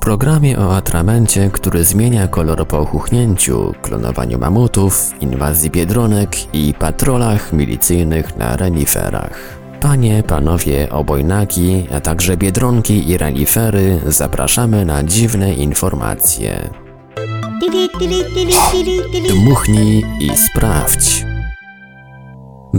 Programie o atramencie, który zmienia kolor po ochuchnięciu, klonowaniu mamutów, inwazji biedronek i patrolach milicyjnych na reniferach. Panie, panowie obojnaki, a także biedronki i renifery zapraszamy na dziwne informacje. Dmuchnij i sprawdź.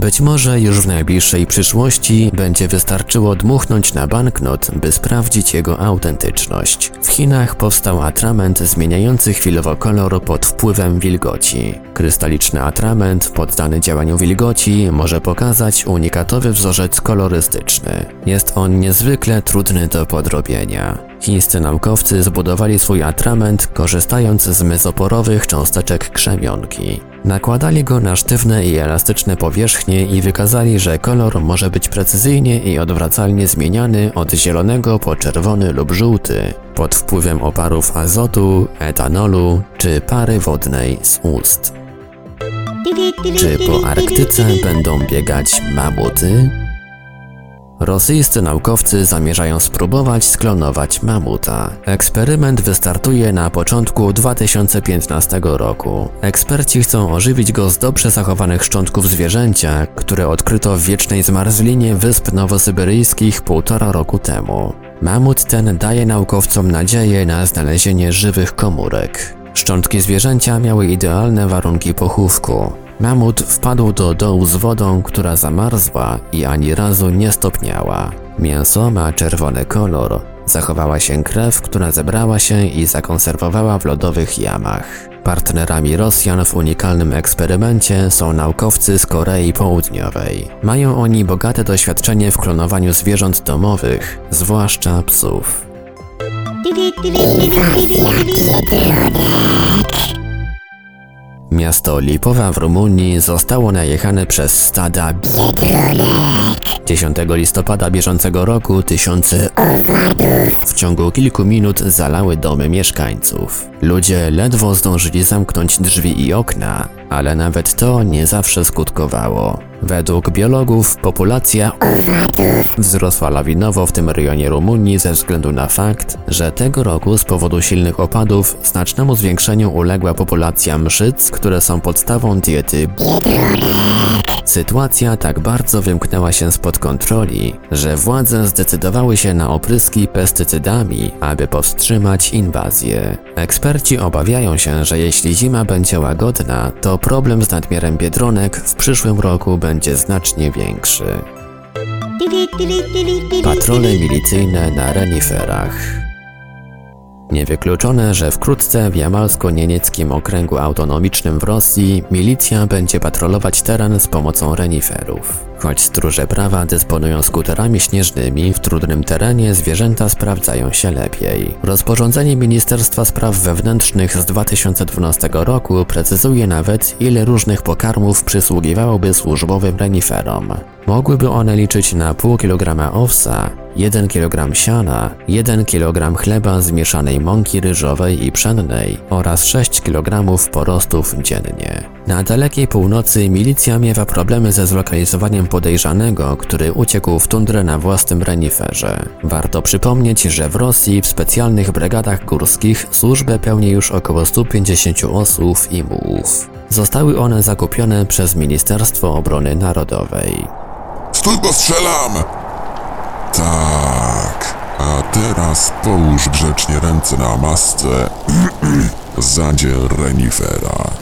Być może już w najbliższej przyszłości będzie wystarczyło dmuchnąć na banknot, by sprawdzić jego autentyczność. W Chinach powstał atrament zmieniający chwilowo kolor pod wpływem wilgoci. Krystaliczny atrament poddany działaniu wilgoci może pokazać unikatowy wzorzec kolorystyczny. Jest on niezwykle trudny do podrobienia. Chińscy naukowcy zbudowali swój atrament korzystając z mezoporowych cząsteczek krzemionki. Nakładali go na sztywne i elastyczne powierzchnie i wykazali, że kolor może być precyzyjnie i odwracalnie zmieniany od zielonego po czerwony lub żółty pod wpływem oparów azotu, etanolu czy pary wodnej z ust. Czy po Arktyce będą biegać mamuty? Rosyjscy naukowcy zamierzają spróbować sklonować mamuta. Eksperyment wystartuje na początku 2015 roku. Eksperci chcą ożywić go z dobrze zachowanych szczątków zwierzęcia, które odkryto w wiecznej zmarzlinie wysp nowosyberyjskich półtora roku temu. Mamut ten daje naukowcom nadzieję na znalezienie żywych komórek. Szczątki zwierzęcia miały idealne warunki pochówku. Mamut wpadł do dołu z wodą, która zamarzła i ani razu nie stopniała. Mięso ma czerwony kolor. Zachowała się krew, która zebrała się i zakonserwowała w lodowych jamach. Partnerami Rosjan w unikalnym eksperymencie są naukowcy z Korei Południowej. Mają oni bogate doświadczenie w klonowaniu zwierząt domowych, zwłaszcza psów. Miasto Lipowa w Rumunii zostało najechane przez stada biedronek. 10 listopada bieżącego roku tysiące owadów w ciągu kilku minut zalały domy mieszkańców. Ludzie ledwo zdążyli zamknąć drzwi i okna, ale nawet to nie zawsze skutkowało. Według biologów populacja owadów wzrosła lawinowo w tym rejonie Rumunii ze względu na fakt, że tego roku z powodu silnych opadów znacznemu zwiększeniu uległa populacja mszyc, które są podstawą diety biedronek. Sytuacja tak bardzo wymknęła się spod kontroli, że władze zdecydowały się na opryski pestycydami, aby powstrzymać inwazję. Eksperci obawiają się, że jeśli zima będzie łagodna, to problem z nadmiarem biedronek w przyszłym roku będzie znacznie większy. Patrole milicyjne na reniferach. Niewykluczone, że wkrótce w jamalsko-niemieckim okręgu autonomicznym w Rosji milicja będzie patrolować teren z pomocą reniferów. Choć stróże prawa dysponują skuterami śnieżnymi, w trudnym terenie zwierzęta sprawdzają się lepiej. Rozporządzenie Ministerstwa Spraw Wewnętrznych z 2012 roku precyzuje nawet, ile różnych pokarmów przysługiwałoby służbowym reniferom. Mogłyby one liczyć na pół kilograma owsa, 1 kg siana, 1 kg chleba zmieszanej mąki ryżowej i pszennej oraz 6 kg porostów dziennie. Na dalekiej północy milicja miewa problemy ze zlokalizowaniem podejrzanego, który uciekł w tundrę na własnym reniferze. Warto przypomnieć, że w Rosji w specjalnych brygadach górskich służbę pełni już około 150 osób i mułów. Zostały one zakupione przez Ministerstwo Obrony Narodowej. Stój, bo strzelam! Tak. A teraz połóż grzecznie ręce na masce. Zadzie renifera.